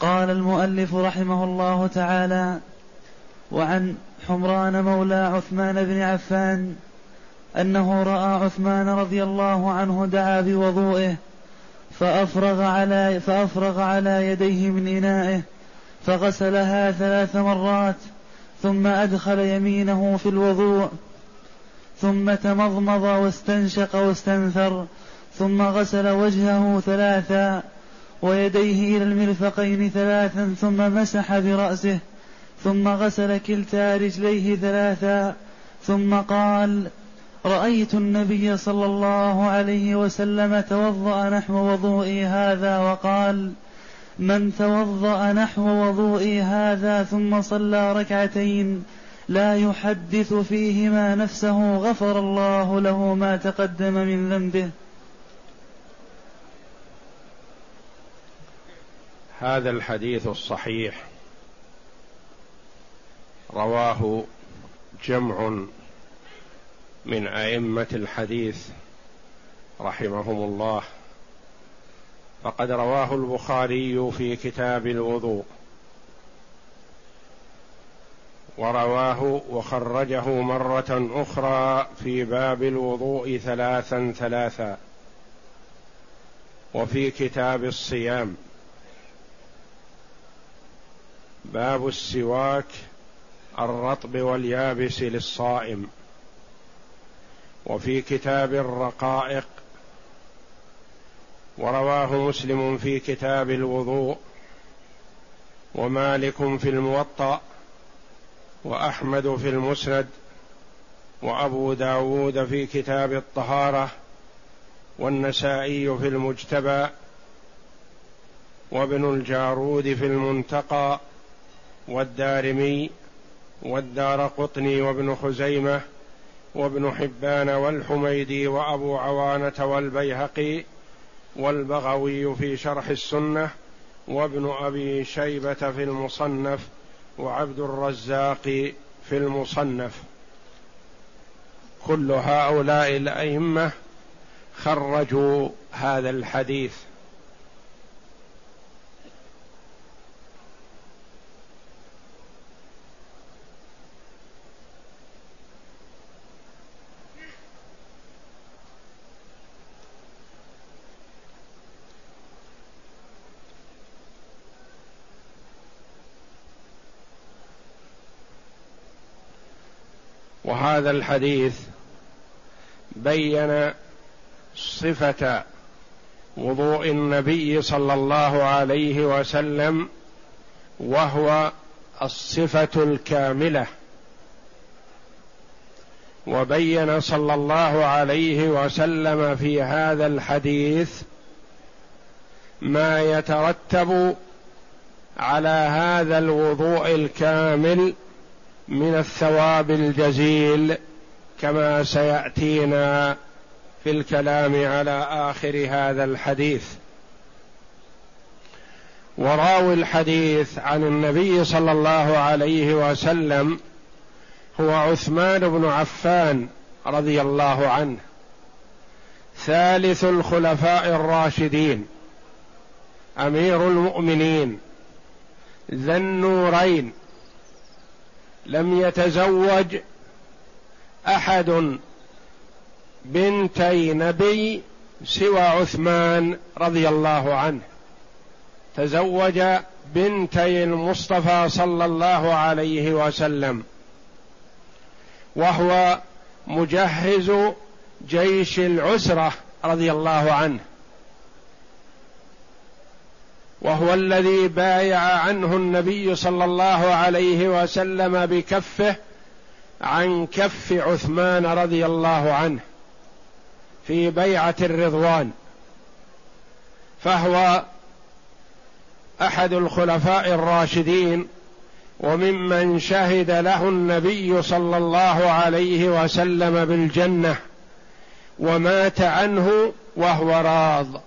قال المؤلف رحمه الله تعالى وعن حمران مولى عثمان بن عفان أنه رأى عثمان رضي الله عنه دعا بوضوئه فأفرغ على فأفرغ على يديه من إنائه فغسلها ثلاث مرات ثم أدخل يمينه في الوضوء ثم تمضمض واستنشق واستنثر ثم غسل وجهه ثلاثا ويديه إلى المرفقين ثلاثا ثم مسح برأسه ثم غسل كلتا رجليه ثلاثا ثم قال رأيت النبي صلى الله عليه وسلم توضأ نحو وضوئي هذا وقال من توضأ نحو وضوئي هذا ثم صلى ركعتين لا يحدث فيهما نفسه غفر الله له ما تقدم من ذنبه. هذا الحديث الصحيح. رواه جمع من أئمة الحديث رحمهم الله. فقد رواه البخاري في كتاب الوضوء. ورواه وخرجه مرة أخرى في باب الوضوء ثلاثا ثلاثا. وفي كتاب الصيام. باب السواك الرطب واليابس للصائم. وفي كتاب الرقائق ورواه مسلم في كتاب الوضوء ومالك في الموطأ وأحمد في المسند وأبو داود في كتاب الطهارة والنسائي في المجتبى وابن الجارود في المنتقى والدارمي والدار قطني وابن خزيمة وابن حبان والحميدي وأبو عوانة والبيهقي والبغوي في شرح السنة وابن أبي شيبة في المصنف وعبد الرزاق في المصنف. كل هؤلاء الأئمة خرجوا هذا الحديث. وهذا الحديث بين صفة وضوء النبي صلى الله عليه وسلم وهو الصفة الكاملة. وبين صلى الله عليه وسلم في هذا الحديث ما يترتب على هذا الوضوء الكامل من الثواب الجزيل كما سيأتينا في الكلام على آخر هذا الحديث. وراوي الحديث عن النبي صلى الله عليه وسلم هو عثمان بن عفان رضي الله عنه ثالث الخلفاء الراشدين أمير المؤمنين ذا النورين لم يتزوج أحد بنتي نبي سوى عثمان رضي الله عنه. تزوج بنتي المصطفى صلى الله عليه وسلم. وهو مجهز جيش العسرة رضي الله عنه. وهو الذي بايع عنه النبي صلى الله عليه وسلم بكفه عن كف عثمان رضي الله عنه في بيعة الرضوان. فهو أحد الخلفاء الراشدين وممن شهد له النبي صلى الله عليه وسلم بالجنة ومات عنه وهو راض.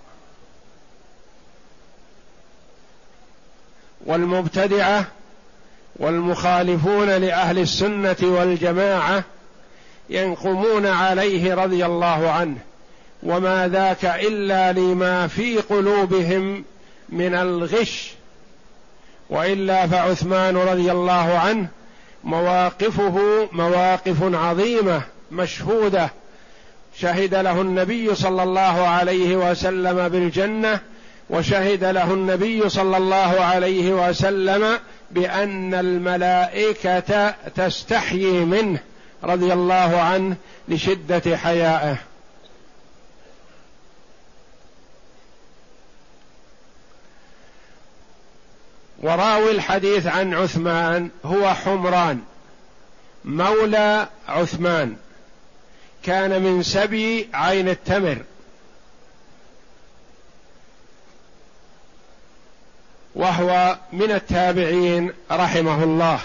والمبتدعة والمخالفون لأهل السنة والجماعة ينقمون عليه رضي الله عنه وما ذاك إلا لما في قلوبهم من الغش وإلا فعثمان رضي الله عنه مواقفه مواقف عظيمة مشهودة شهد له النبي صلى الله عليه وسلم بالجنة وشهد له النبي صلى الله عليه وسلم بأن الملائكة تستحيي منه رضي الله عنه لشدة حيائه. وراوي الحديث عن عثمان هو حمران مولى عثمان. كان من سبي عين التمر. وهو من التابعين رحمه الله.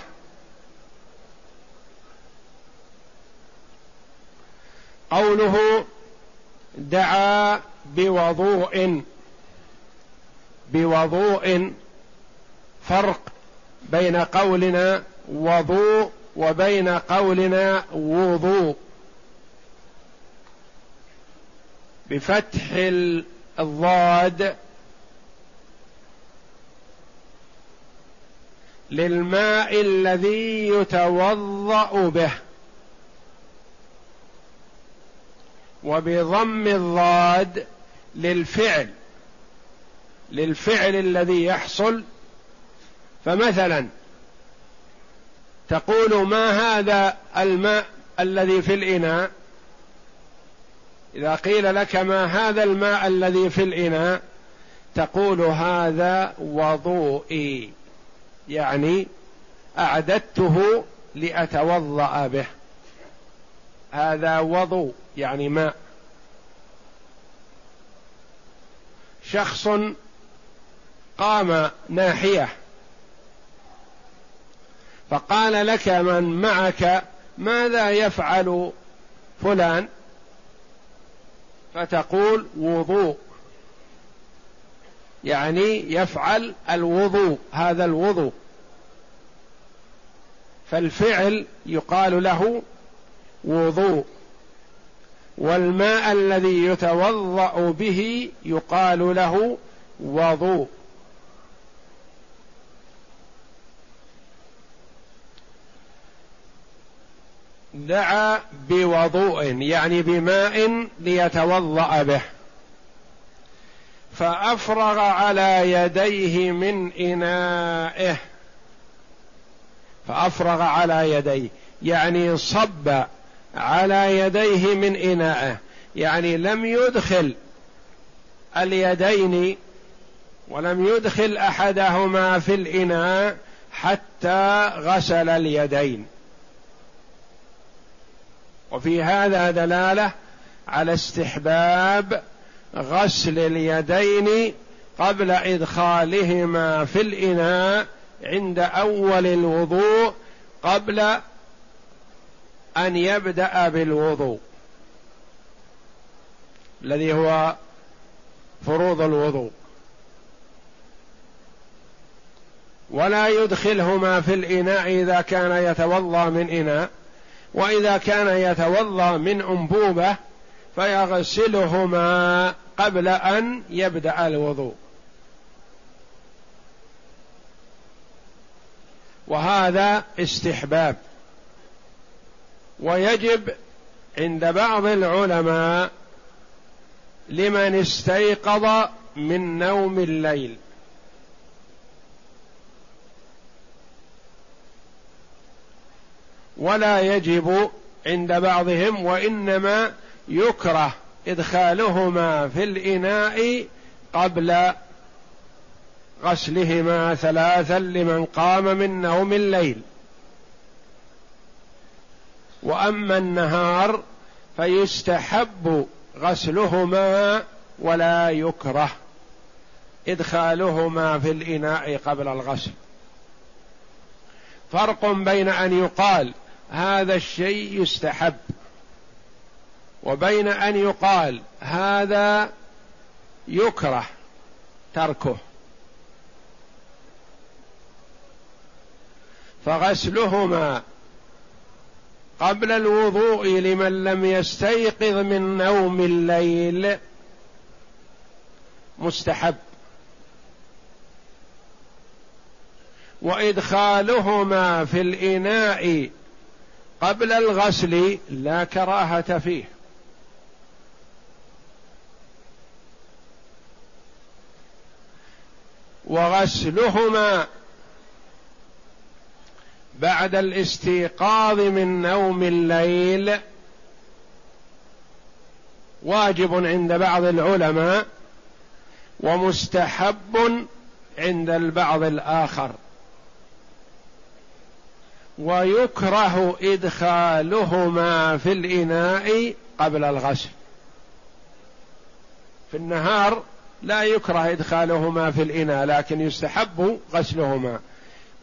قوله دعا بوضوء بوضوء فرق بين قولنا وضوء وبين قولنا وضوء. بفتح الضاد للماء الذي يتوضأ به. وبضم الضاد للفعل للفعل الذي يحصل. فمثلا تقول ما هذا الماء الذي في الإناء؟ إذا قيل لك ما هذا الماء الذي في الإناء تقول هذا وضوئي. يعني أعددته لأتوضأ به. هذا وضوء يعني ماء. شخص قام ناحية فقال لك من معك ماذا يفعل فلان؟ فتقول وضوء. يعني يفعل الوضوء هذا الوضوء. فالفعل يقال له وضوء. والماء الذي يتوضأ به يقال له وضوء. دعا بوضوء يعني بماء ليتوضأ به. فأفرغ على يديه من إنائه. فأفرغ على يديه. يعني صب على يديه من إنائه. يعني لم يدخل اليدين ولم يدخل أحدهما في الإناء حتى غسل اليدين. وفي هذا دلالة على استحباب غسل اليدين قبل إدخالهما في الإناء عند أول الوضوء قبل أن يبدأ بالوضوء. الذي هو فروض الوضوء. ولا يدخلهما في الإناء إذا كان يتوضأ من إناء وإذا كان يتوضأ من أنبوبة فيغسلهما قبل أن يبدأ الوضوء. وهذا استحباب. ويجب عند بعض العلماء لمن استيقظ من نوم الليل. ولا يجب عند بعضهم وإنما يكره إدخالهما في الإناء قبل غسلهما ثلاثا لمن قام من نوم الليل. وأما النهار فيستحب غسلهما ولا يكره إدخالهما في الإناء قبل الغسل. فرق بين أن يقال هذا الشيء يستحب وبين أن يقال هذا يكره تركه. فغسلهما قبل الوضوء لمن لم يستيقظ من نوم الليل مستحب. وإدخالهما في الإناء قبل الغسل لا كراهة فيه. وغسلهما بعد الاستيقاظ من نوم الليل واجب عند بعض العلماء ومستحب عند البعض الآخر. ويكره إدخالهما في الإناء قبل الغسل. في النهار لا يكره إدخالهما في الإناء لكن يستحب غسلهما.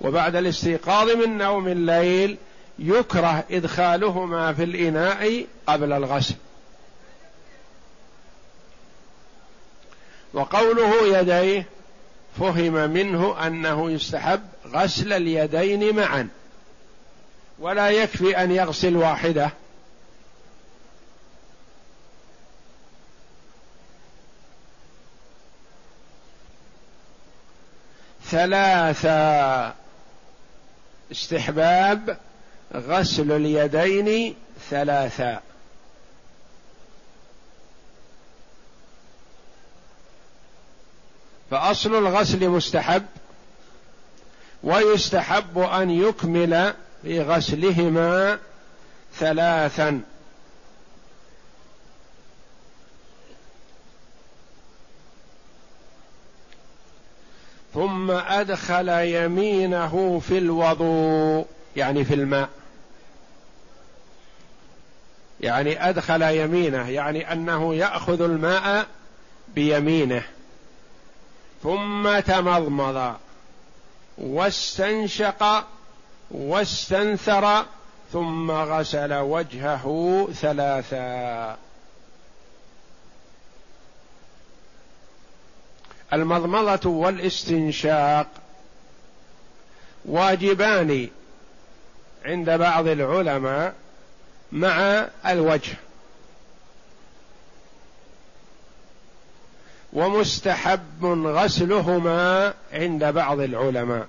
وبعد الاستيقاظ من نوم الليل يكره إدخالهما في الإناء قبل الغسل. وقوله يديه فهم منه أنه يستحب غسل اليدين معا. ولا يكفي أن يغسل واحدة. ثلاثا استحباب. غسل اليدين ثلاثا فأصل الغسل مستحب. ويستحب أن يكمل في غسلهما ثلاثا. ثم أدخل يمينه في الوضوء يعني في الماء. يعني أدخل يمينه يعني أنه يأخذ الماء بيمينه. ثم تمضمض واستنشق واستنثر ثم غسل وجهه ثلاثا. المضمضة والاستنشاق واجبان عند بعض العلماء مع الوجه. ومستحب غسلهما عند بعض العلماء.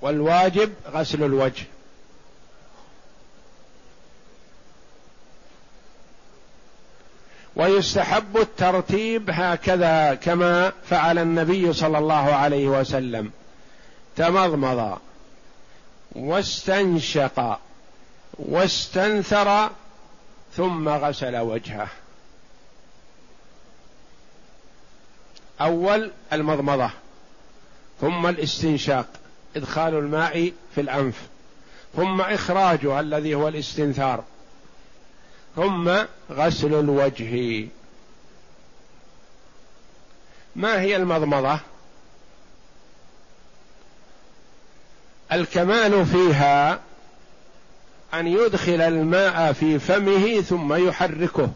والواجب غسل الوجه. ويستحب الترتيب هكذا كما فعل النبي صلى الله عليه وسلم. تمضمض واستنشق واستنثر ثم غسل وجهه. أول المضمضة ثم الاستنشاق إدخال الماء في الأنف ثم اخراجه الذي هو الاستنثار. ثم غسل الوجه. ما هي المضمضة؟ الكمال فيها أن يدخل الماء في فمه ثم يحركه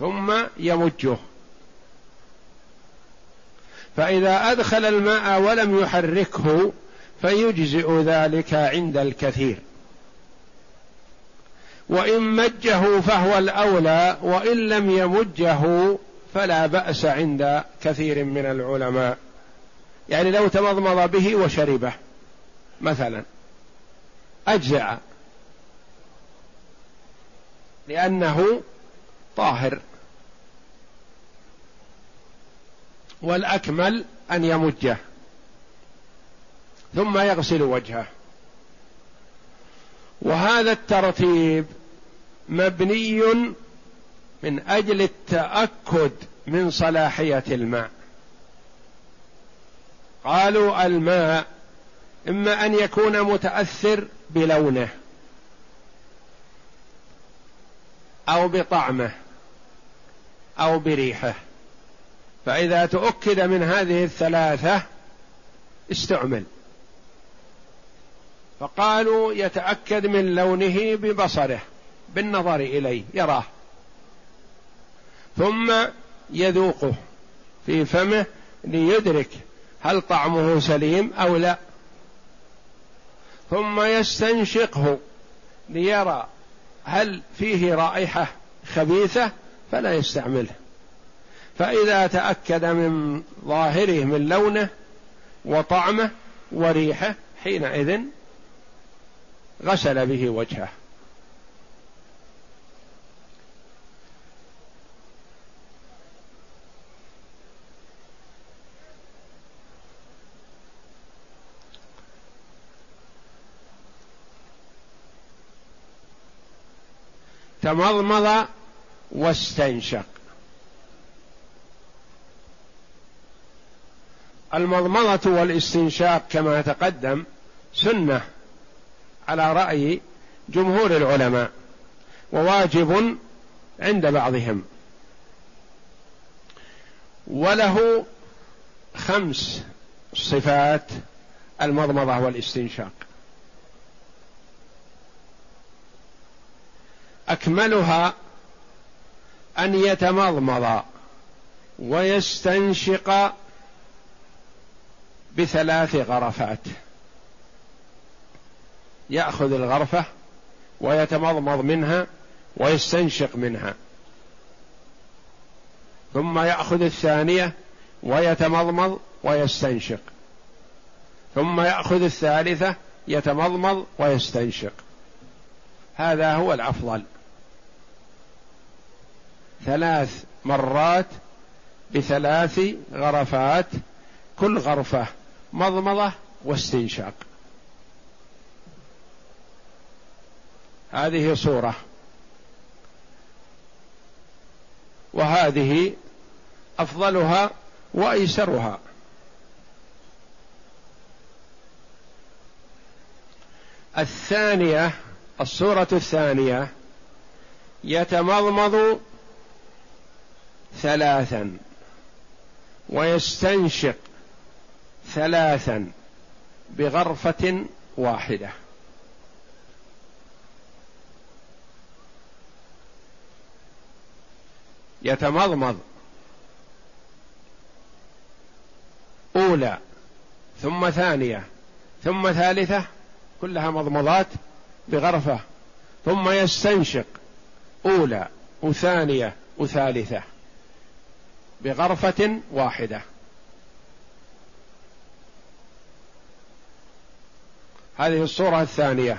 ثم يمجه. فإذا أدخل الماء ولم يحركه فيجزئ ذلك عند الكثير. وإن مجه فهو الأولى وإن لم يمجه فلا بأس عند كثير من العلماء. يعني لو تمضمض به وشربه مثلا أجزع لأنه طاهر والأكمل أن يمجه ثم يغسل وجهه. وهذا الترتيب مبني من أجل التأكد من صلاحية الماء. قالوا الماء إما أن يكون متأثر بلونه أو بطعمه أو بريحه فإذا تؤكد من هذه الثلاثة استعمل. فقالوا يتأكد من لونه ببصره. بالنظر إليه يراه. ثم يذوقه في فمه ليدرك هل طعمه سليم أو لا. ثم يستنشقه ليرى هل فيه رائحة خبيثة فلا يستعمله. فإذا تأكد من ظاهره من لونه وطعمه وريحه حينئذ غسل به وجهه. تمضمض واستنشق. المضمضة والاستنشاق كما تقدم سنة على رأي جمهور العلماء وواجب عند بعضهم. وله خمس صفات المضمضة والاستنشاق. أكملها أن يتمضمض ويستنشق بثلاث غرفات. يأخذ الغرفة ويتمضمض منها ويستنشق منها. ثم يأخذ الثانية ويتمضمض ويستنشق. ثم يأخذ الثالثة يتمضمض ويستنشق. هذا هو الأفضل. ثلاث مرات بثلاث غرفات كل غرفة مضمضة واستنشاق. هذه صورة. وهذه أفضلها وأيسرها. الثانية الصورة الثانية يتمضمض ثلاثا. ويستنشق ثلاثا بغرفة واحدة. يتمضمض. أولى. ثم ثانية. ثم ثالثة. كلها مضمضات بغرفة. ثم يستنشق. أولى. وثانية. وثالثة. بغرفة واحدة. هذه الصورة الثانية.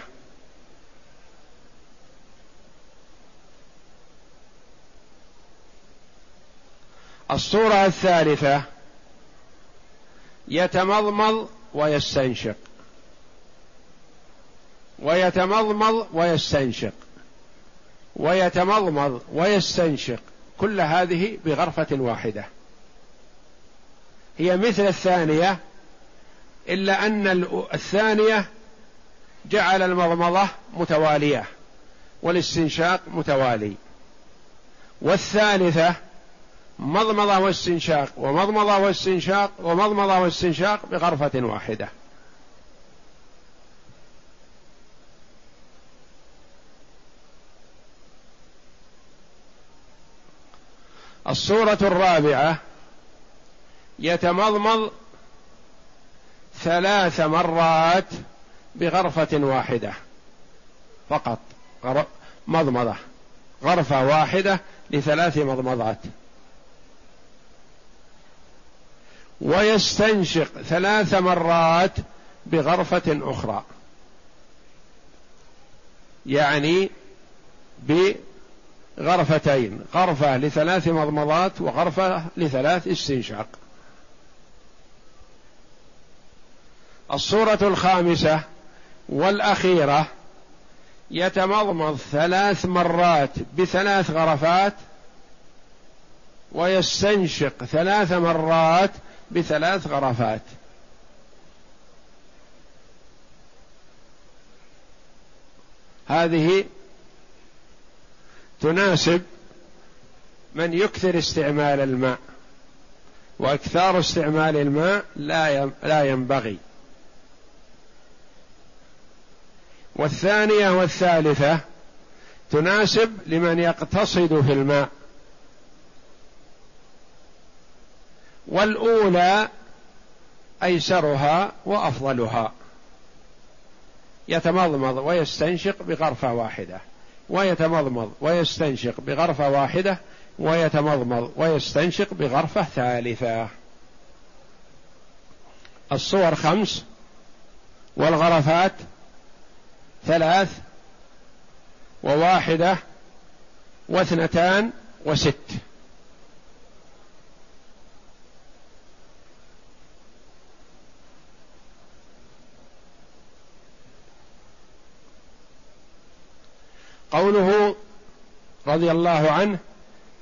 الصورة الثالثة. يتمضمض ويستنشق. ويتمضمض ويستنشق. ويتمضمض ويستنشق. كل هذه بغرفة واحدة. هي مثل الثانية إلا أن الثانية جعل المضمضة متوالية والاستنشاق متوالي. والثالثة مضمضة واستنشاق ومضمضة واستنشاق ومضمضة واستنشاق بغرفة واحدة. الصورة الرابعة يتمضمض ثلاث مرات بغرفة واحدة فقط مضمضة غرفة واحدة لثلاث مضمضات. ويستنشق ثلاث مرات بغرفة أخرى يعني بغرفتين غرفة لثلاث مضمضات وغرفة لثلاث استنشاق. الصورة الخامسة والأخيرة يتمضمض ثلاث مرات بثلاث غرفات ويستنشق ثلاث مرات بثلاث غرفات. هذه تناسب من يكثر استعمال الماء وأكثار استعمال الماء لا ينبغي. والثانية والثالثة تناسب لمن يقتصد في الماء. والأولى أيسرها وأفضلها. يتمضمض ويستنشق بغرفة واحدة. ويتمضمض ويستنشق بغرفة واحدة ويتمضمض ويستنشق بغرفة ثالثة. الصور خمس والغرفات ثلاث وواحدة واثنتان وست. قوله رضي الله عنه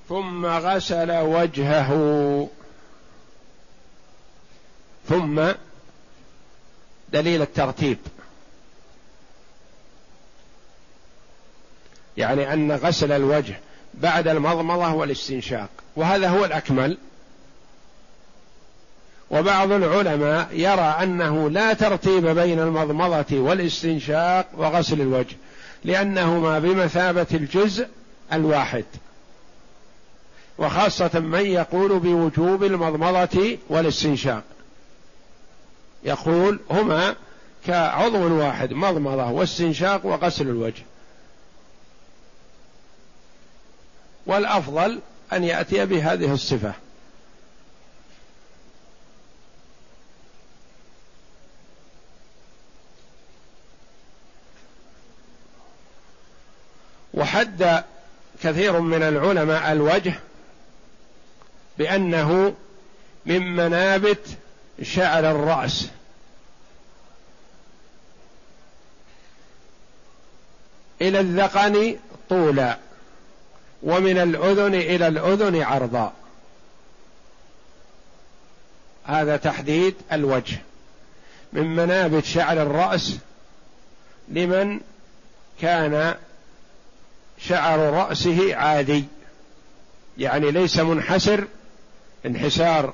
ثم غسل وجهه. ثم دليل الترتيب. يعني أن غسل الوجه بعد المضمضة والاستنشاق. وهذا هو الأكمل. وبعض العلماء يرى أنه لا ترتيب بين المضمضة والاستنشاق وغسل الوجه. لأنهما بمثابة الجزء الواحد. وخاصة من يقول بوجوب المضمضة والاستنشاق. يقول هما كعضو واحد مضمضة واستنشاق وغسل الوجه. والأفضل أن يأتي بهذه الصفة. وحد كثير من العلماء الوجه بأنه من منابت شعر الرأس. إلى الذقن طولا ومن الأذن إلى الأذن عرضا. هذا تحديد الوجه. من منابت شعر الرأس لمن كان شعر رأسه عادي. يعني ليس منحسر انحسار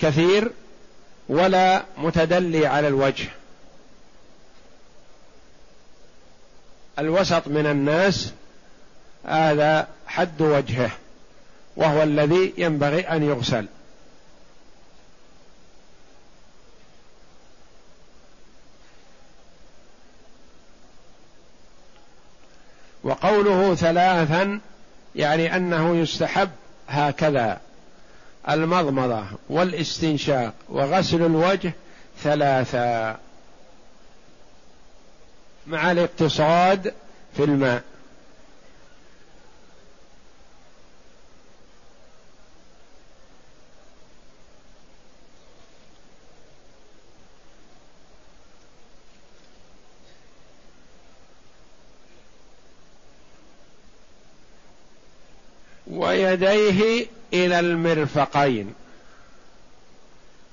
كثير ولا متدلي على الوجه. الوسط من الناس هذا حد وجهه وهو الذي ينبغي أن يغسل. وقوله ثلاثا يعني أنه يستحب هكذا. المضمضة والاستنشاق وغسل الوجه ثلاثا مع الاقتصاد في الماء. ويديه إلى المرفقين.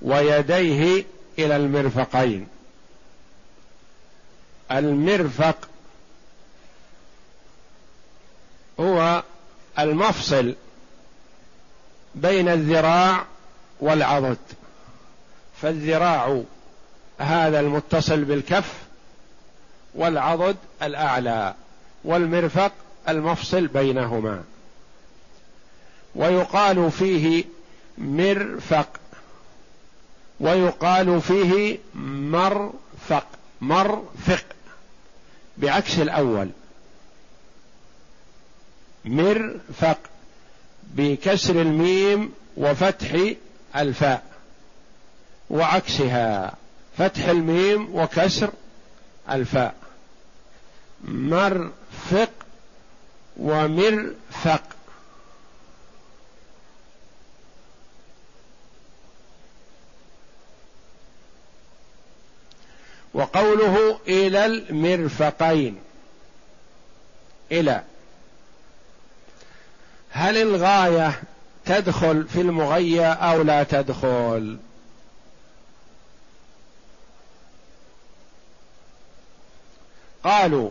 ويديه إلى المرفقين. المرفق هو المفصل بين الذراع والعضد. فالذراع هذا المتصل بالكف والعضد الأعلى والمرفق المفصل بينهما. ويقال فيه مرفق. ويقال فيه مرفق. مرفق. بعكس الأول. مرفق. بكسر الميم وفتح الفاء. وعكسها. فتح الميم وكسر الفاء. مرفق ومرفق. وقوله إلى المرفقين. إلى. هل الغاية تدخل في المغية أو لا تدخل؟ قالوا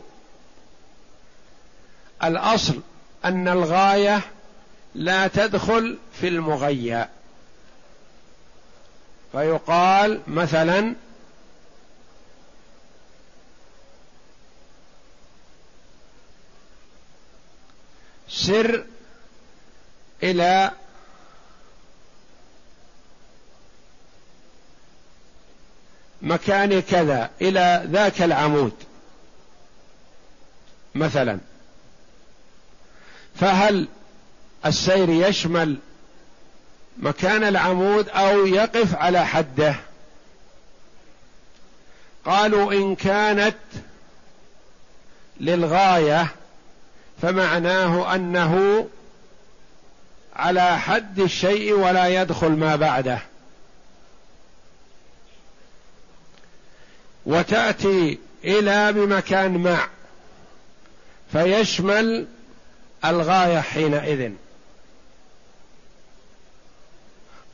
الأصل أن الغاية لا تدخل في المغيّة. فيقال مثلا سر إلى مكان كذا إلى ذاك العمود مثلا. فهل السير يشمل مكان العمود أو يقف على حده؟ قالوا إن كانت للغاية فمعناه أنه على حد الشيء ولا يدخل ما بعده. وتأتي إلى بمكان مع فيشمل الغاية حينئذ.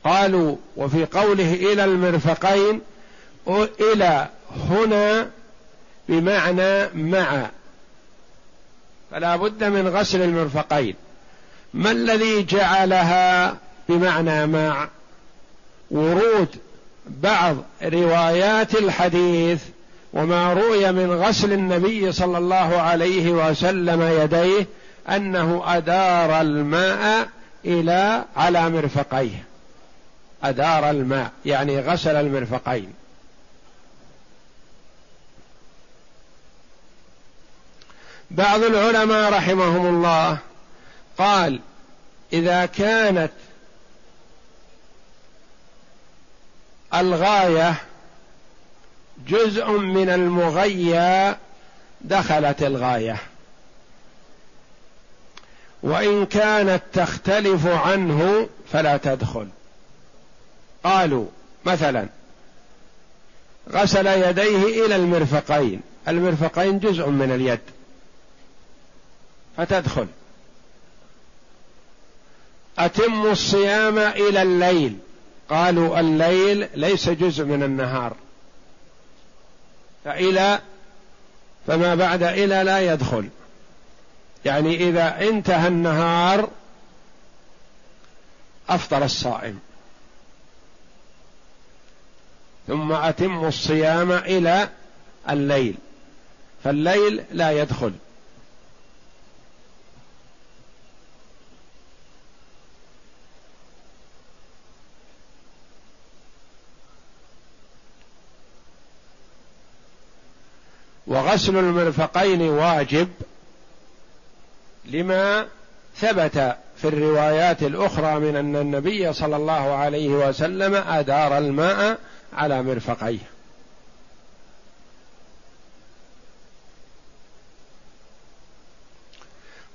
قالوا وفي قوله إلى المرفقين إلى هنا بمعنى مع. فلا بد من غسل المرفقين. ما الذي جعلها بمعنى مع ورود بعض روايات الحديث وما روي من غسل النبي صلى الله عليه وسلم يديه أنه أدار الماء إلى على مرفقيه. أدار الماء يعني غسل المرفقين. بعض العلماء رحمهم الله قال إذا كانت الغاية جزء من المغيى دخلت الغاية. وإن كانت تختلف عنه فلا تدخل. قالوا مثلا غسل يديه إلى المرفقين. المرفقين جزء من اليد. فتدخل. أتم الصيام إلى الليل. قالوا الليل ليس جزء من النهار. فإلى فما بعد إلى لا يدخل. يعني إذا انتهى النهار أفطر الصائم. ثم أتم الصيام إلى الليل. فالليل لا يدخل. وغسل المرفقين واجب لما ثبت في الروايات الأخرى من أن النبي صلى الله عليه وسلم أدار الماء على مرفقيه.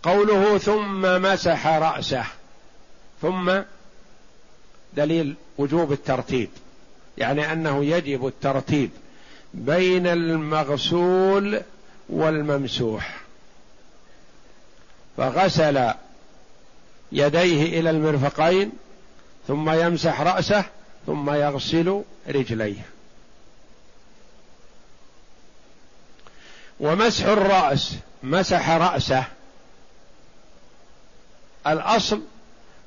قوله ثم مسح رأسه ثم دليل وجوب الترتيب يعني أنه يجب الترتيب. بين المغسول والممسوح. فغسل يديه إلى المرفقين ثم يمسح رأسه ثم يغسل رجليه. ومسح الرأس مسح رأسه. الأصل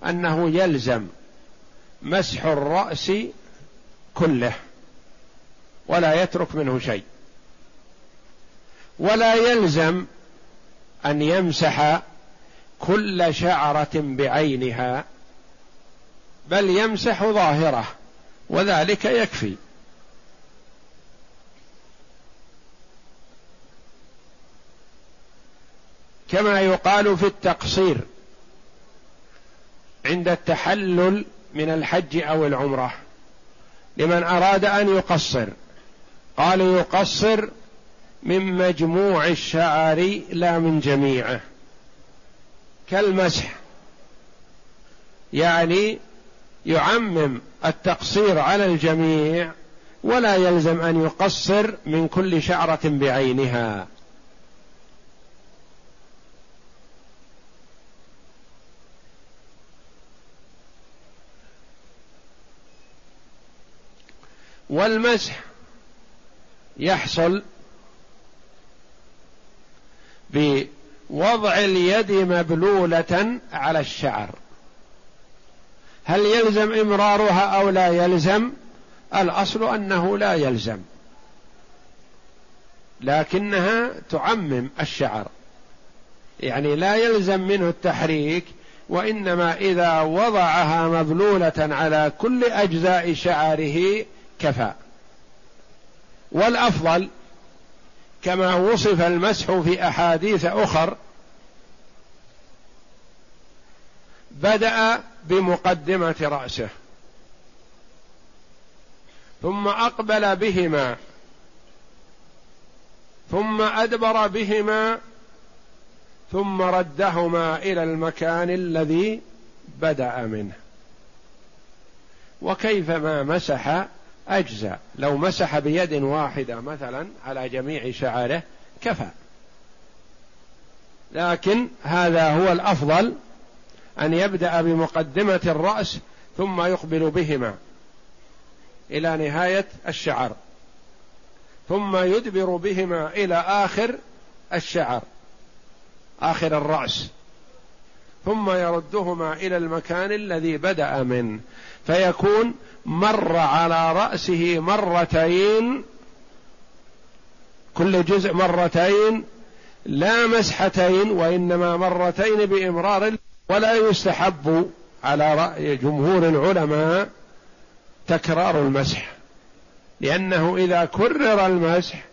أنه يلزم مسح الرأس كله. ولا يترك منه شيء. ولا يلزم أن يمسح كل شعرة بعينها بل يمسح ظاهره وذلك يكفي. كما يقال في التقصير عند التحلل من الحج أو العمرة لمن أراد أن يقصر. قال يقصر من مجموع الشعر لا من جميعه. كالمسح. يعني يعمم التقصير على الجميع ولا يلزم أن يقصر من كل شعرة بعينها. والمسح. يحصل بوضع اليد مبلولة على الشعر. هل يلزم إمرارها أو لا يلزم؟ الأصل أنه لا يلزم. لكنها تعمم الشعر. يعني لا يلزم منه التحريك وإنما إذا وضعها مبلولة على كل أجزاء شعره كفى. والأفضل كما وصف المسح في أحاديث أخر بدأ بمقدمة رأسه ثم أقبل بهما ثم أدبر بهما ثم ردهما إلى المكان الذي بدأ منه. وكيفما مسح اجزا لو مسح بيد واحدة مثلا على جميع شعره كفى. لكن هذا هو الأفضل أن يبدأ بمقدمة الرأس ثم يقبل بهما إلى نهاية الشعر ثم يدبر بهما إلى آخر الشعر آخر الرأس ثم يردهما إلى المكان الذي بدأ منه. فيكون مر على رأسه مرتين كل جزء مرتين لا مسحتين وإنما مرتين بإمرار ولا يستحب على رأي جمهور العلماء تكرار المسح. لأنه إذا كرر المسح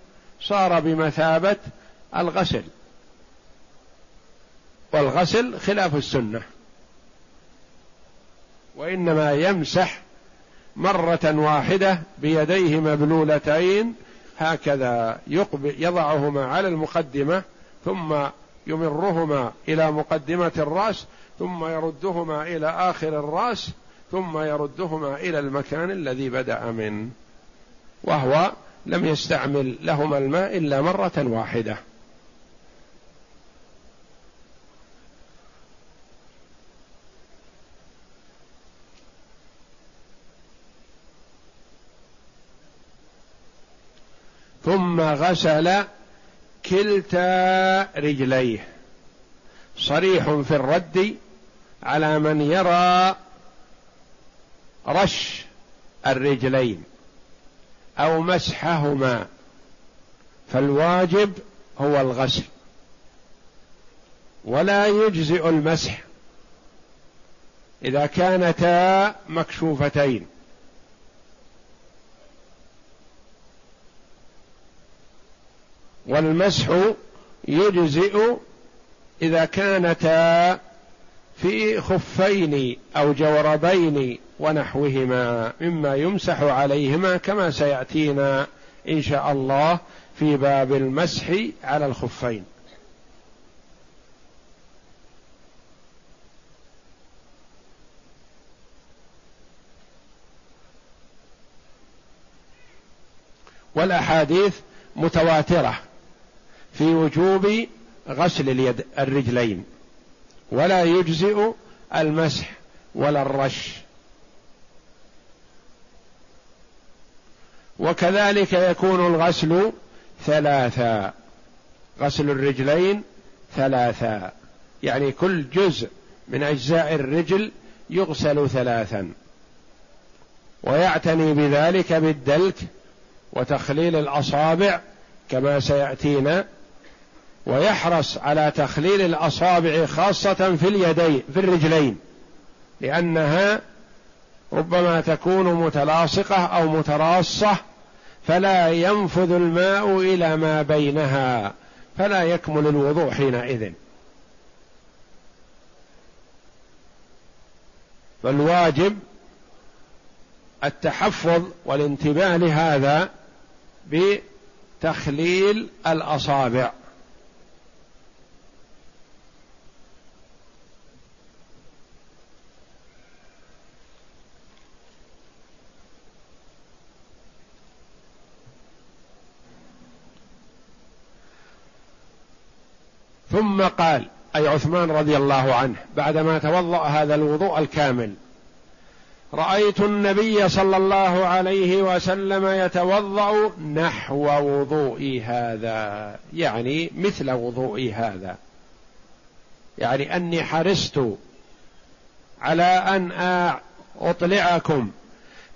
صار بمثابة الغسل. والغسل خلاف السنة. وإنما يمسح مرة واحدة بيديه مبلولتين هكذا يضعهما على المقدمة ثم يمرهما إلى مقدمة الرأس ثم يردهما إلى آخر الرأس ثم يردهما إلى المكان الذي بدأ منه وهو لم يستعمل لهما الماء إلا مرة واحدة. ثم غسل كلتا رجليه. صريح في الرد على من يرى رش الرجلين أو مسحهما فالواجب هو الغسل. ولا يجزئ المسح إذا كانتا مكشوفتين. والمسح يجزئ إذا كانتا في خفين أو جوربين ونحوهما مما يمسح عليهما كما سيأتينا إن شاء الله في باب المسح على الخفين. والأحاديث متواترة. في وجوب غسل اليد الرجلين. ولا يجزئ المسح ولا الرش. وكذلك يكون الغسل ثلاثا. غسل الرجلين ثلاثا. يعني كل جزء من أجزاء الرجل يغسل ثلاثا. ويعتني بذلك بالدلك وتخليل الأصابع كما سيأتينا ويحرص على تخليل الأصابع خاصة في اليدين في الرجلين. لأنها ربما تكون متلاصقة أو متراصة فلا ينفذ الماء إلى ما بينها فلا يكمل الوضوء حينئذ. فالواجب التحفظ والانتباه لهذا بتخليل الأصابع. ثم قال أي عثمان رضي الله عنه بعدما توضأ هذا الوضوء الكامل رأيت النبي صلى الله عليه وسلم يتوضأ نحو وضوئي هذا يعني مثل وضوئي هذا. يعني أني حرصت على أن أطلعكم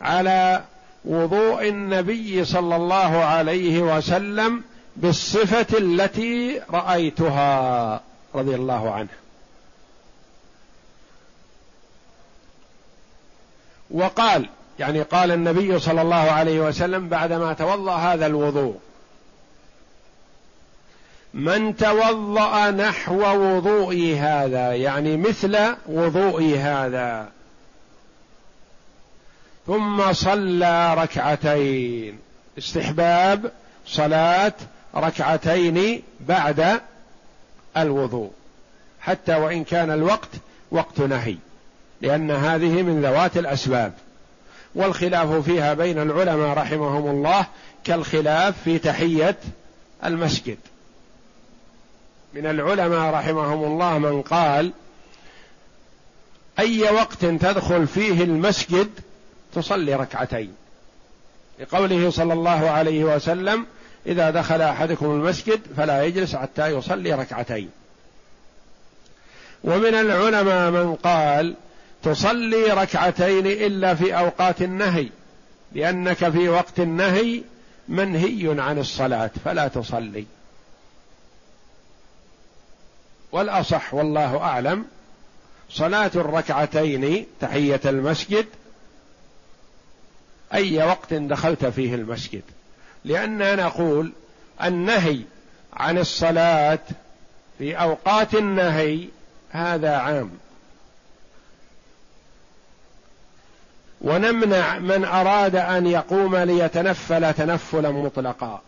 على وضوء النبي صلى الله عليه وسلم بالصفة التي رأيتها رضي الله عنه. وقال يعني قال النبي صلى الله عليه وسلم بعدما توضأ هذا الوضوء من توضأ نحو وضوئي هذا يعني مثل وضوئي هذا ثم صلى ركعتين. استحباب صلاة ركعتين بعد الوضوء حتى وإن كان الوقت وقت نهي لأن هذه من ذوات الأسباب. والخلاف فيها بين العلماء رحمهم الله كالخلاف في تحية المسجد. من العلماء رحمهم الله من قال أي وقت تدخل فيه المسجد تصلي ركعتين. لقوله صلى الله عليه وسلم إذا دخل أحدكم المسجد فلا يجلس حتى يصلي ركعتين. ومن العلماء من قال تصلي ركعتين إلا في أوقات النهي لأنك في وقت النهي منهي عن الصلاة فلا تصلي. والأصح والله أعلم صلاة الركعتين تحية المسجد أي وقت دخلت فيه المسجد. لأننا نقول النهي عن الصلاة في أوقات النهي هذا عام. ونمنع من أراد أن يقوم ليتنفل تنفلا مطلقا.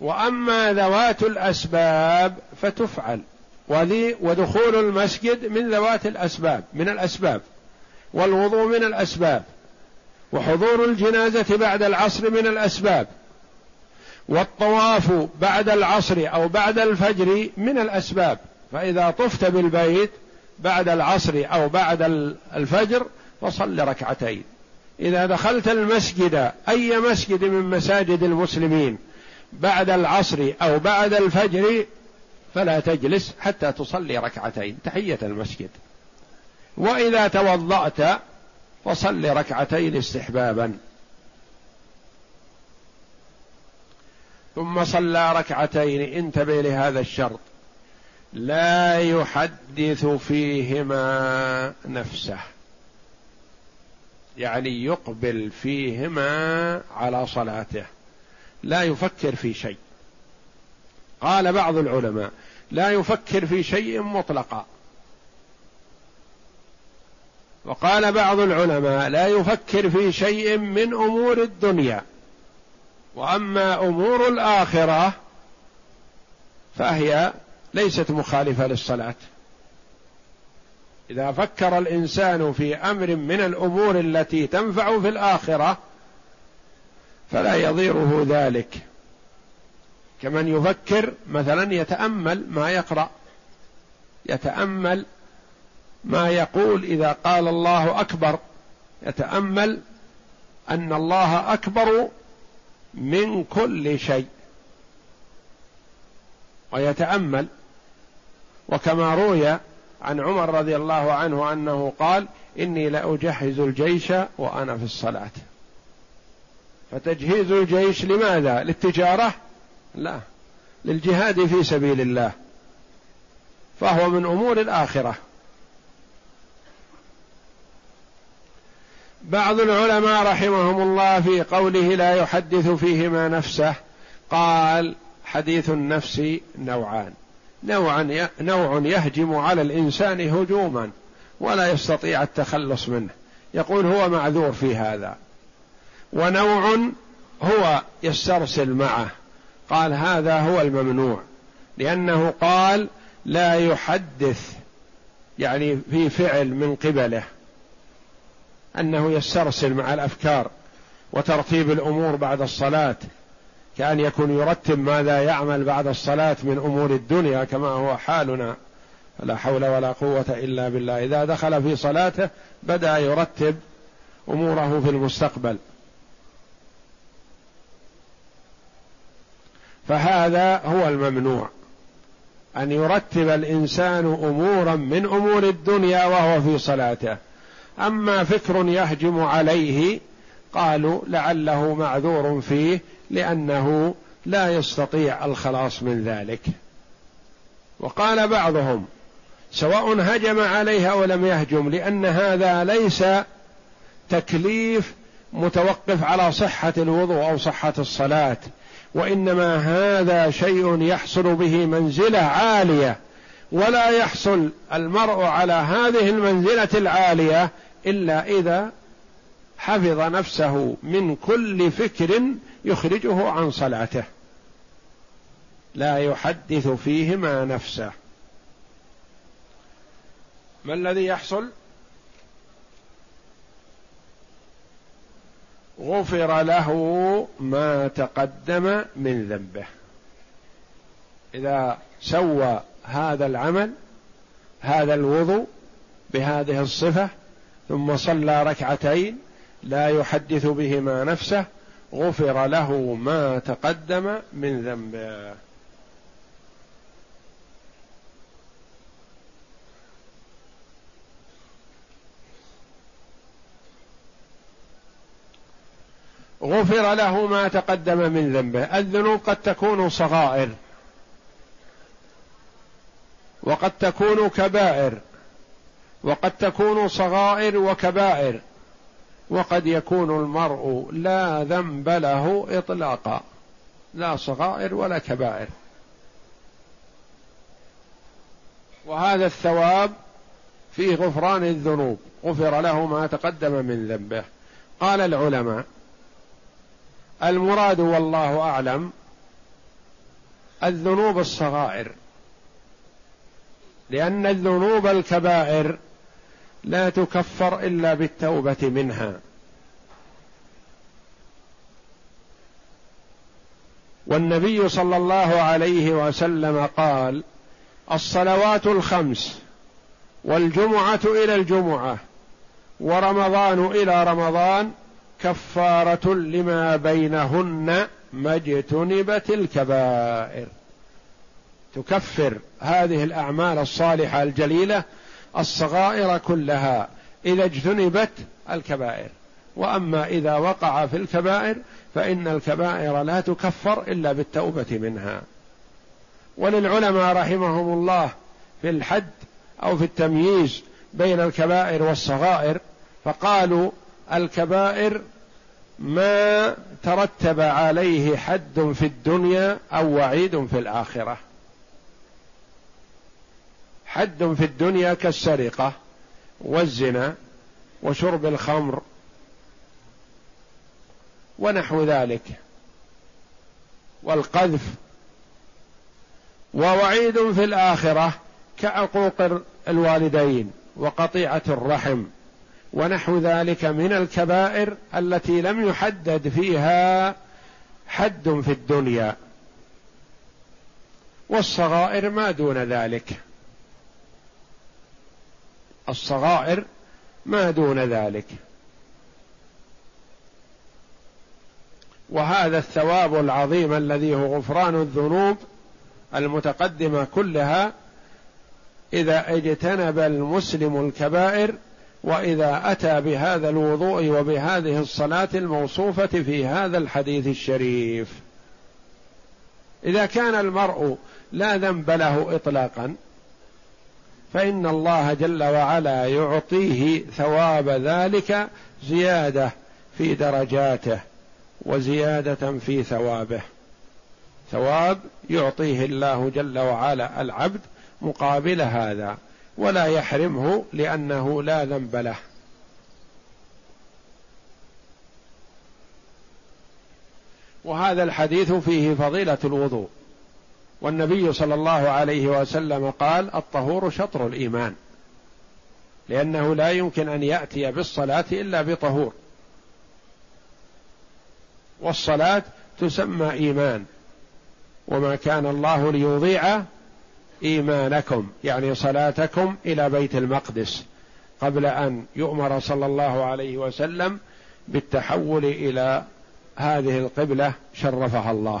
وأما ذوات الأسباب فتفعل. ودخول المسجد من ذوات الأسباب من الأسباب. والوضوء من الأسباب. وحضور الجنازة بعد العصر من الأسباب والطواف بعد العصر أو بعد الفجر من الأسباب فإذا طفت بالبيت بعد العصر أو بعد الفجر فصل ركعتين. إذا دخلت المسجد أي مسجد من مساجد المسلمين بعد العصر أو بعد الفجر فلا تجلس حتى تصلي ركعتين تحية المسجد. وإذا توضأت فصل ركعتين استحبابا. ثم صلى ركعتين انتبه لهذا الشرط. لا يحدث فيهما نفسه. يعني يقبل فيهما على صلاته. لا يفكر في شيء. قال بعض العلماء لا يفكر في شيء مطلقا. وقال بعض العلماء لا يفكر في شيء من أمور الدنيا وأما أمور الآخرة فهي ليست مخالفة للصلاة. إذا فكر الإنسان في أمر من الأمور التي تنفع في الآخرة فلا يضيره ذلك. كمن يفكر مثلا يتأمل ما يقرأ يتأمل ما يقول إذا قال الله أكبر يتأمل أن الله أكبر من كل شيء. ويتأمل. وكما روي عن عمر رضي الله عنه أنه قال إني لأجهز الجيش وأنا في الصلاة. فتجهيز الجيش لماذا؟ للتجارة؟ لا للجهاد في سبيل الله. فهو من أمور الآخرة. بعض العلماء رحمهم الله في قوله لا يحدث فيهما نفسه قال حديث النفس نوعان. نوعا نوع يهجم على الإنسان هجوما ولا يستطيع التخلص منه. يقول هو معذور في هذا. ونوع هو يسترسل معه. قال هذا هو الممنوع لأنه قال لا يحدث يعني في فعل من قبله. أنه يسترسل مع الأفكار وترتيب الأمور بعد الصلاة كأن يكون يرتب ماذا يعمل بعد الصلاة من أمور الدنيا كما هو حالنا. لا حول ولا قوة إلا بالله. إذا دخل في صلاته بدأ يرتب أموره في المستقبل. فهذا هو الممنوع. أن يرتب الإنسان أمورا من أمور الدنيا وهو في صلاته. أما فكر يهجم عليه قالوا لعله معذور فيه لأنه لا يستطيع الخلاص من ذلك. وقال بعضهم سواء هجم عليه أو لم يهجم لأن هذا ليس تكليف متوقف على صحة الوضوء أو صحة الصلاة وإنما هذا شيء يحصل به منزلة عالية. ولا يحصل المرء على هذه المنزلة العالية إلا إذا حفظ نفسه من كل فكر يخرجه عن صلاته. لا يحدث فيهما نفسه. ما الذي يحصل؟ غفر له ما تقدم من ذنبه. إذا سوى هذا العمل هذا الوضوء بهذه الصفة ثم صلى ركعتين لا يحدث بهما نفسه غفر له ما تقدم من ذنبه. غفر له ما تقدم من ذنبه. الذنوب قد تكون صغائر. وقد تكون كبائر وقد تكون صغائر وكبائر وقد يكون المرء لا ذنب له إطلاقا لا صغائر ولا كبائر. وهذا الثواب في غفران الذنوب غفر له ما تقدم من ذنبه. قال العلماء المراد والله أعلم الذنوب الصغائر. لأن الذنوب الكبائر لا تكفر إلا بالتوبة منها. والنبي صلى الله عليه وسلم قال الصلوات الخمس والجمعة إلى الجمعة ورمضان إلى رمضان كفارة لما بينهن ما اجتنبت الكبائر. تكفر هذه الأعمال الصالحة الجليلة الصغائر كلها إذا اجتنبت الكبائر. وأما إذا وقع في الكبائر فإن الكبائر لا تكفر إلا بالتوبة منها. وللعلماء رحمهم الله في الحد أو في التمييز بين الكبائر والصغائر فقالوا الكبائر ما ترتب عليه حد في الدنيا أو وعيد في الآخرة. حد في الدنيا كالسرقة والزنا وشرب الخمر ونحو ذلك. والقذف ووعيد في الآخرة كعقوق الوالدين وقطيعة الرحم ونحو ذلك من الكبائر التي لم يحدد فيها حد في الدنيا. والصغائر ما دون ذلك. الصغائر ما دون ذلك. وهذا الثواب العظيم الذي هو غفران الذنوب المتقدمة كلها إذا اجتنب المسلم الكبائر وإذا أتى بهذا الوضوء وبهذه الصلاة الموصوفة في هذا الحديث الشريف. إذا كان المرء لا ذنب له اطلاقا فإن الله جل وعلا يعطيه ثواب ذلك زيادة في درجاته وزيادة في ثوابه. ثواب يعطيه الله جل وعلا العبد مقابل هذا ولا يحرمه لأنه لا ذنب له. وهذا الحديث فيه فضيلة الوضوء. والنبي صلى الله عليه وسلم قال الطهور شطر الإيمان لأنه لا يمكن أن يأتي بالصلاة إلا بطهور. والصلاة تسمى إيمان وما كان الله ليضيع إيمانكم يعني صلاتكم إلى بيت المقدس قبل أن يؤمر صلى الله عليه وسلم بالتحول إلى هذه القبلة شرفها الله.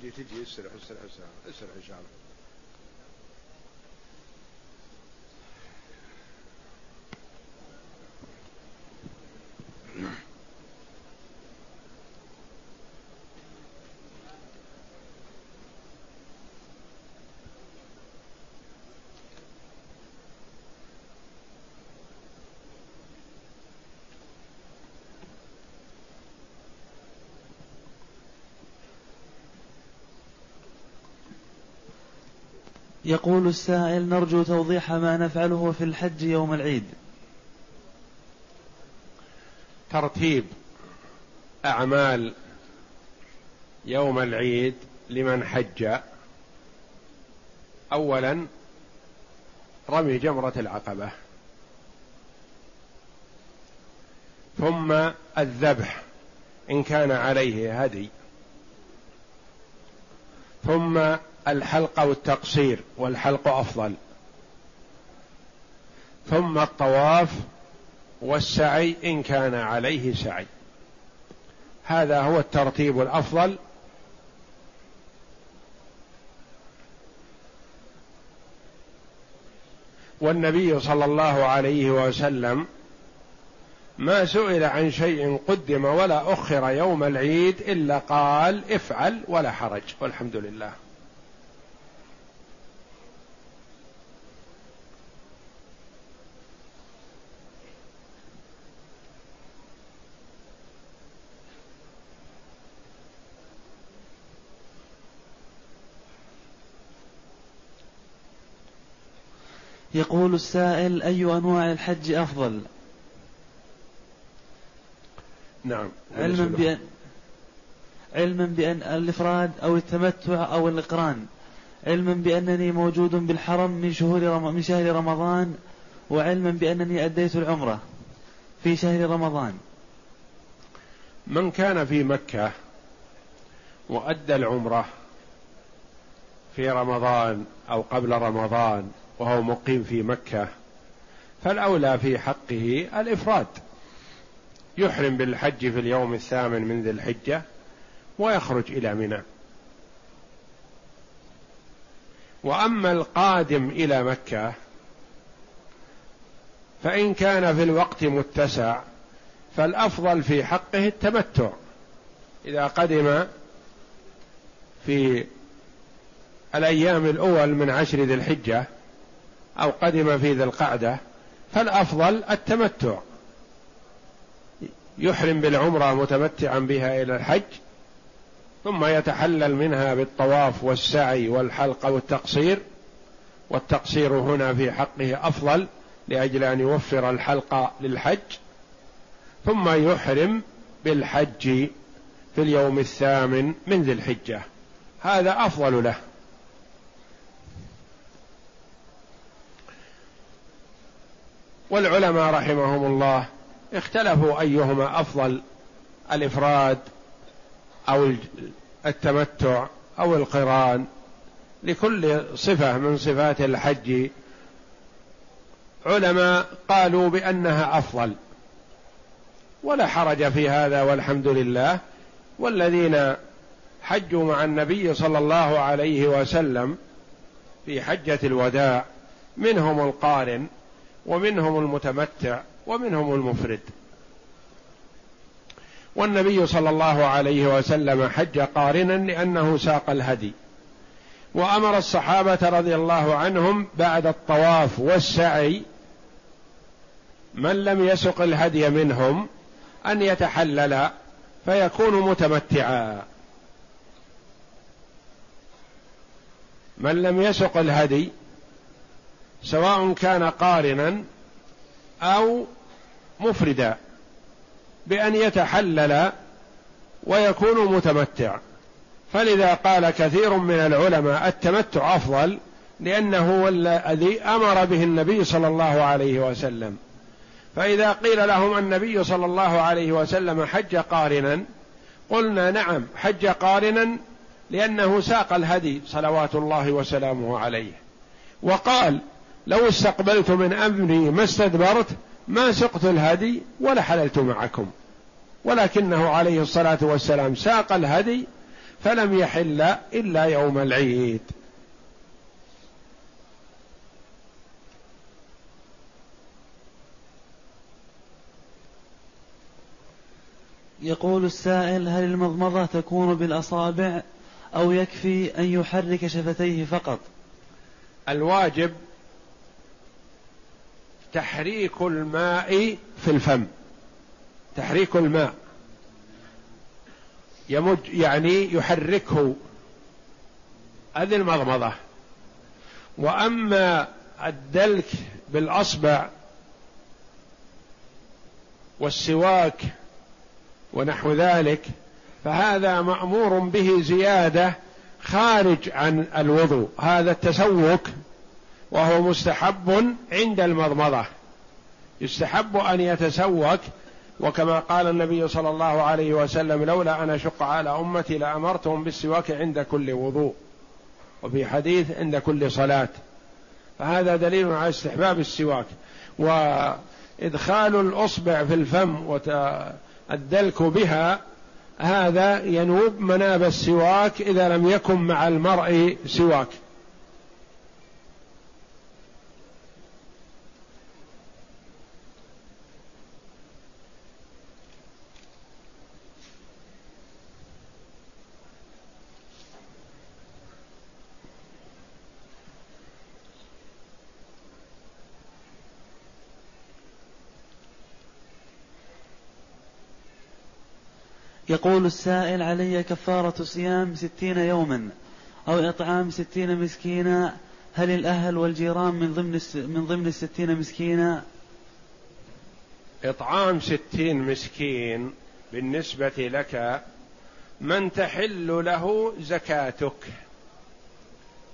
تجي تجي اسرع اسرع اسرع اسرع إن شاء الله. يقول السائل نرجو توضيح ما نفعله في الحج يوم العيد. ترتيب أعمال يوم العيد لمن حج. اولا رمي جمرة العقبة. ثم الذبح إن كان عليه هدي. ثم الحلق والتقصير والحلق أفضل. ثم الطواف والسعي إن كان عليه سعي. هذا هو الترتيب الأفضل. والنبي صلى الله عليه وسلم ما سئل عن شيء قدم ولا أخر يوم العيد إلا قال افعل ولا حرج والحمد لله. يقول السائل أي أنواع الحج أفضل؟ نعم. علما بأن علما بأن الإفراد أو التمتع أو الإقران. علما بأنني موجود بالحرم من شهور رم... من شهر رمضان وعلما بأنني أديت العمرة في شهر رمضان. من كان في مكة وأدى العمرة في رمضان أو قبل رمضان وهو مقيم في مكة فالأولى في حقه الإفراد. يحرم بالحج في اليوم الثامن من ذي الحجة ويخرج إلى منى. وأما القادم إلى مكة فإن كان في الوقت متسع فالأفضل في حقه التمتع. إذا قدم في الأيام الأول من عشر ذي الحجة أو قدم في ذي القعدة فالأفضل التمتع. يحرم بالعمرة متمتعا بها إلى الحج ثم يتحلل منها بالطواف والسعي والحلق والتقصير والتقصير هنا في حقه أفضل لأجل أن يوفر الحلق للحج. ثم يحرم بالحج في اليوم الثامن من ذي الحجة. هذا أفضل له. والعلماء رحمهم الله اختلفوا أيهما أفضل الإفراد أو التمتع أو القران. لكل صفة من صفات الحج علماء قالوا بأنها أفضل. ولا حرج في هذا والحمد لله. والذين حجوا مع النبي صلى الله عليه وسلم في حجة الوداع منهم القارن ومنهم المتمتع ومنهم المفرد. والنبي صلى الله عليه وسلم حج قارنا لأنه ساق الهدي. وأمر الصحابة رضي الله عنهم بعد الطواف والسعي من لم يسق الهدي منهم أن يتحلل فيكون متمتعا. من لم يسق الهدي سواء كان قارنا أو مفردا بأن يتحلل ويكون متمتع. فلذا قال كثير من العلماء التمتع أفضل لأنه هو الذي أمر به النبي صلى الله عليه وسلم. فإذا قيل لهم النبي صلى الله عليه وسلم حج قارنا قلنا نعم حج قارنا لأنه ساق الهدي صلوات الله وسلامه عليه. وقال لو استقبلت من أمري ما استدبرت ما سقت الهدي ولا حللت معكم. ولكنه عليه الصلاة والسلام ساق الهدي فلم يحل إلا يوم العيد. يقول السائل هل المضمضة تكون بالأصابع أو يكفي أن يحرك شفتيه فقط؟ الواجب تحريك الماء في الفم. تحريك الماء. يمج يعني يحركه. هذه المضمضة. وأما الدلك بالأصبع والسواك ونحو ذلك فهذا مأمور به زيادة خارج عن الوضوء. هذا التسوك وهو مستحب عند المضمضة. يستحب أن يتسوك وكما قال النبي صلى الله عليه وسلم لولا أن أشق على أمتي لأمرتهم بالسواك عند كل وضوء وفي حديث عند كل صلاة. فهذا دليل على استحباب السواك. وإدخال الأصبع في الفم والدلك بها هذا ينوب مناب السواك إذا لم يكن مع المرء سواك. يقول السائل علي كفارة صيام ستين يوما أو إطعام ستين مسكينا هل الأهل والجيران من ضمن من ضمن الستين مسكينا؟ إطعام ستين مسكين بالنسبة لك من تحل له زكاتك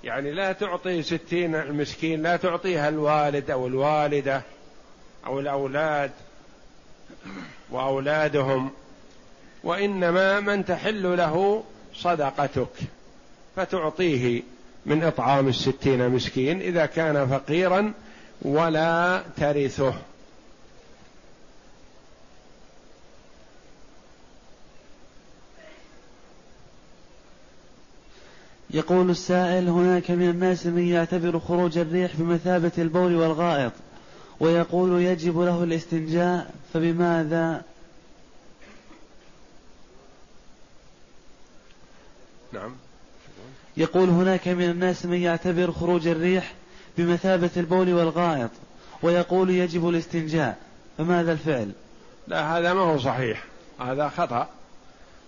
يعني لا تعطي ستين المسكين لا تعطيها الوالد أو الوالدة أو الأولاد وأولادهم وإنما من تحل له صدقتك فتعطيه من إطعام الستين مسكين إذا كان فقيرا ولا ترثه. يقول السائل هناك من الناس من يعتبر خروج الريح بمثابة البول والغائط ويقول يجب له الاستنجاء فبماذا نعم. يقول هناك من الناس من يعتبر خروج الريح بمثابة البول والغائط ويقول يجب الاستنجاء. فماذا الفعل؟ لا هذا ما هو صحيح. هذا خطأ.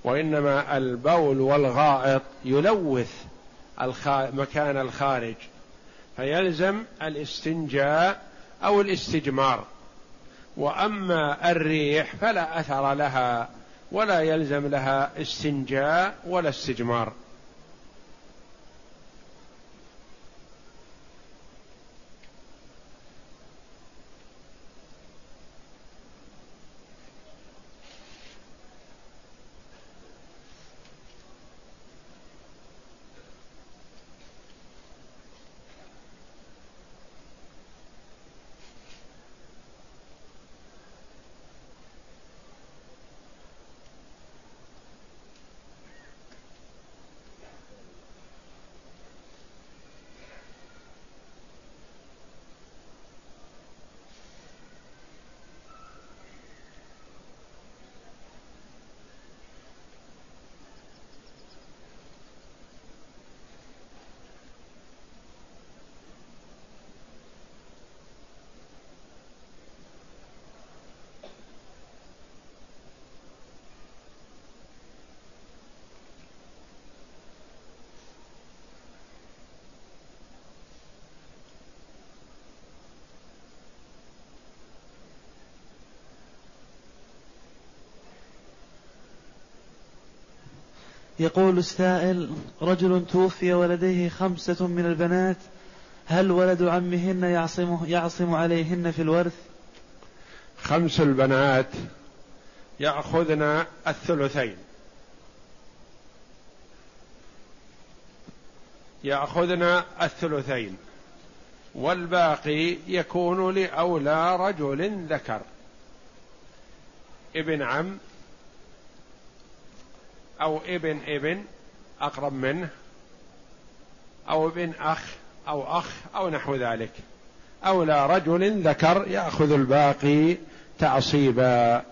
وإنما البول والغائط يلوث مكان الخارج فيلزم الاستنجاء أو الاستجمار. وأما الريح فلا أثر لها. ولا يلزم لها استنجاء ولا استجمار. يقول السائل رجل توفي ولديه خمسة من البنات هل ولد عمهن يعصم, يعصم عليهن في الورث؟ خمس البنات يأخذن الثلثين. يأخذن الثلثين والباقي يكون لأولى رجل ذكر. ابن عم أو ابن ابن أقرب منه أو ابن أخ أو أخ أو نحو ذلك. أولى رجل ذكر يأخذ الباقي تعصيبا.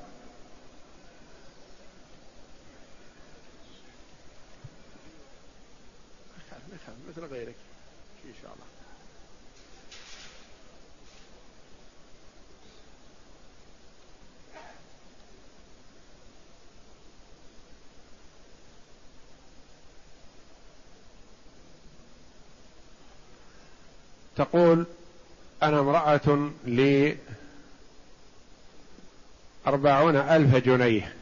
تقول أنا امرأة لي أربعون ألف جنيه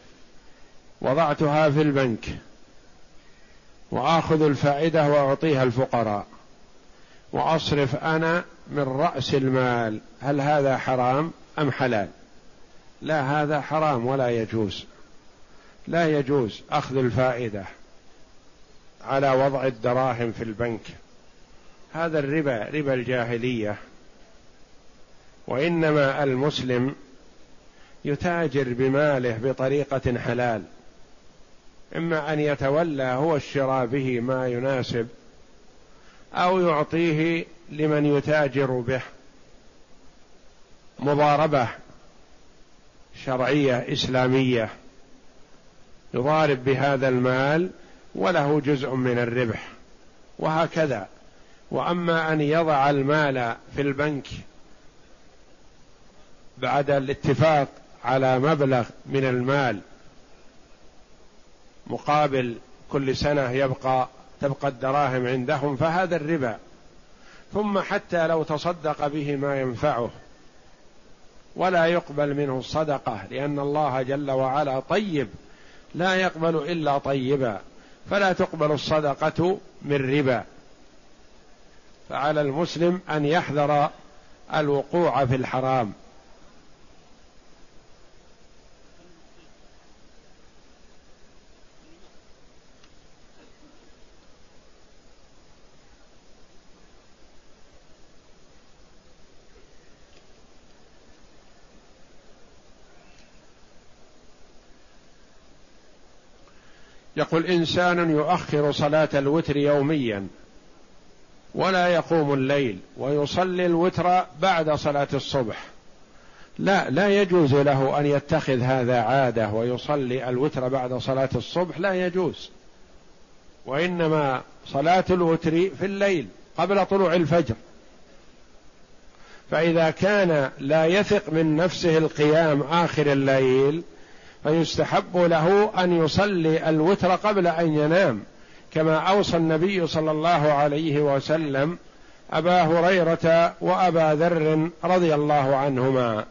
وضعتها في البنك وآخذ الفائدة وأعطيها الفقراء وأصرف أنا من رأس المال. هل هذا حرام أم حلال؟ لا هذا حرام ولا يجوز. لا يجوز أخذ الفائدة على وضع الدراهم في البنك. هذا الربا ربا الجاهلية. وإنما المسلم يتاجر بماله بطريقة حلال. إما أن يتولى هو الشراء به ما يناسب أو يعطيه لمن يتاجر به. مضاربة شرعية إسلامية يضارب بهذا المال وله جزء من الربح. وهكذا. وأما أن يضع المال في البنك بعد الاتفاق على مبلغ من المال مقابل كل سنة يبقى تبقى الدراهم عندهم فهذا الربا. ثم حتى لو تصدق به ما ينفعه ولا يقبل منه الصدقة لأن الله جل وعلا طيب لا يقبل إلا طيبا فلا تقبل الصدقة من ربا. فعلى المسلم أن يحذر الوقوع في الحرام. يقول انسان يؤخر صلاة الوتر يوميا. ولا يقوم الليل ويصلي الوتر بعد صلاة الصبح. لا لا يجوز له أن يتخذ هذا عادة ويصلي الوتر بعد صلاة الصبح لا يجوز. وإنما صلاة الوتر في الليل قبل طلوع الفجر. فإذا كان لا يثق من نفسه القيام آخر الليل فيستحب له أن يصلي الوتر قبل أن ينام. كما أوصى النبي صلى الله عليه وسلم أبا هريرة وأبا ذر رضي الله عنهما.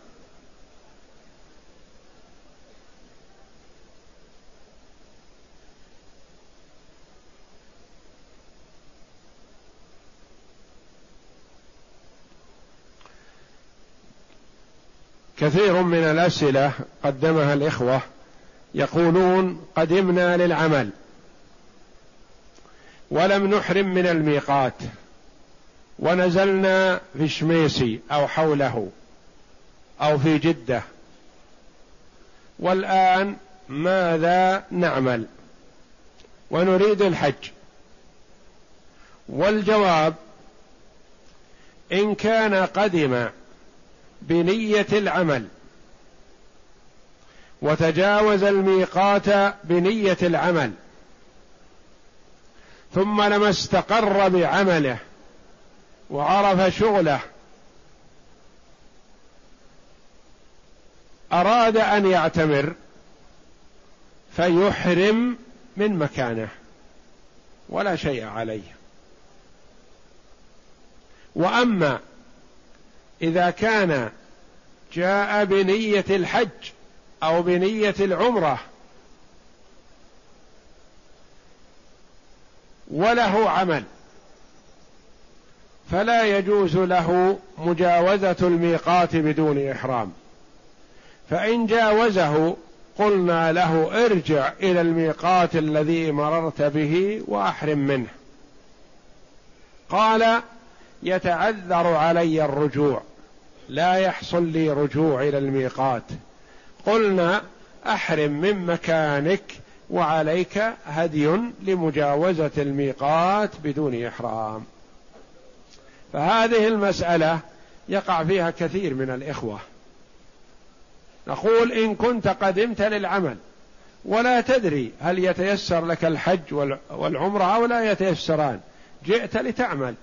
كثير من الأسئلة قدمها الإخوة يقولون قدمنا للعمل. ولم نحرم من الميقات. ونزلنا في شميسي أو حوله أو في جدة. والآن ماذا نعمل؟ ونريد الحج. والجواب إن كان قدم بنية العمل وتجاوز الميقات بنية العمل ثم لما استقر بعمله وعرف شغله أراد أن يعتمر فيحرم من مكانه ولا شيء عليه. وأما إذا كان جاء بنية الحج أو بنية العمرة وله عمل. فلا يجوز له مجاوزة الميقات بدون إحرام. فإن جاوزه قلنا له ارجع إلى الميقات الذي مررت به وأحرم منه. قال يتعذر علي الرجوع. لا يحصل لي رجوع إلى الميقات. قلنا أحرم من مكانك وعليك هدي لمجاوزة الميقات بدون إحرام. فهذه المسألة يقع فيها كثير من الإخوة. نقول إن كنت قدمت للعمل ولا تدري هل يتيسر لك الحج والعمرة أو لا يتيسران جئت لتعمل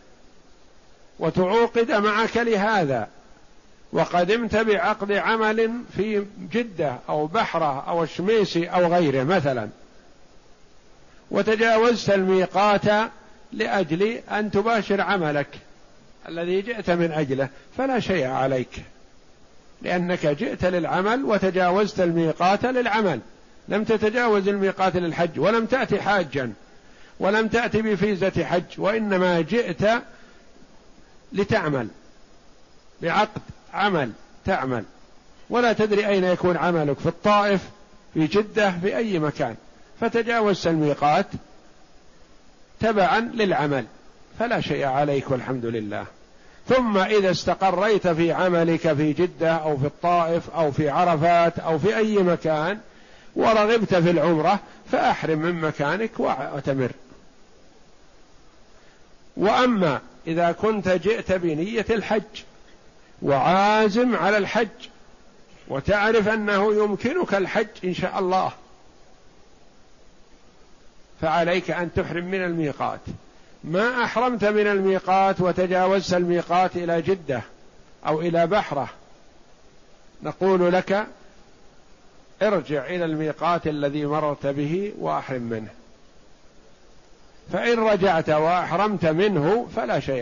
وتعوقد معك لهذا وقدمت بعقد عمل في جدة أو بحرة أو الشميسي أو غيره مثلا. وتجاوزت الميقات لأجل أن تباشر عملك الذي جئت من أجله فلا شيء عليك لأنك جئت للعمل وتجاوزت الميقات للعمل. لم تتجاوز الميقات للحج ولم تأتي حاجا ولم تأتي بفيزة حج وإنما جئت لتعمل بعقد عمل تعمل. ولا تدري أين يكون عملك في الطائف في جدة في أي مكان. فتجاوزت الميقات تبعا للعمل فلا شيء عليك والحمد لله. ثم إذا استقريت في عملك في جدة أو في الطائف أو في عرفات أو في أي مكان ورغبت في العمرة فأحرم من مكانك وأعتمر. وأما إذا كنت جئت بنية الحج وعازم على الحج وتعرف أنه يمكنك الحج إن شاء الله فعليك أن تحرم من الميقات. ما أحرمت من الميقات وتجاوزت الميقات إلى جدة أو إلى بحرة. نقول لك ارجع إلى الميقات الذي مررت به وأحرم منه. فإن رجعت وأحرمت منه فلا شيء.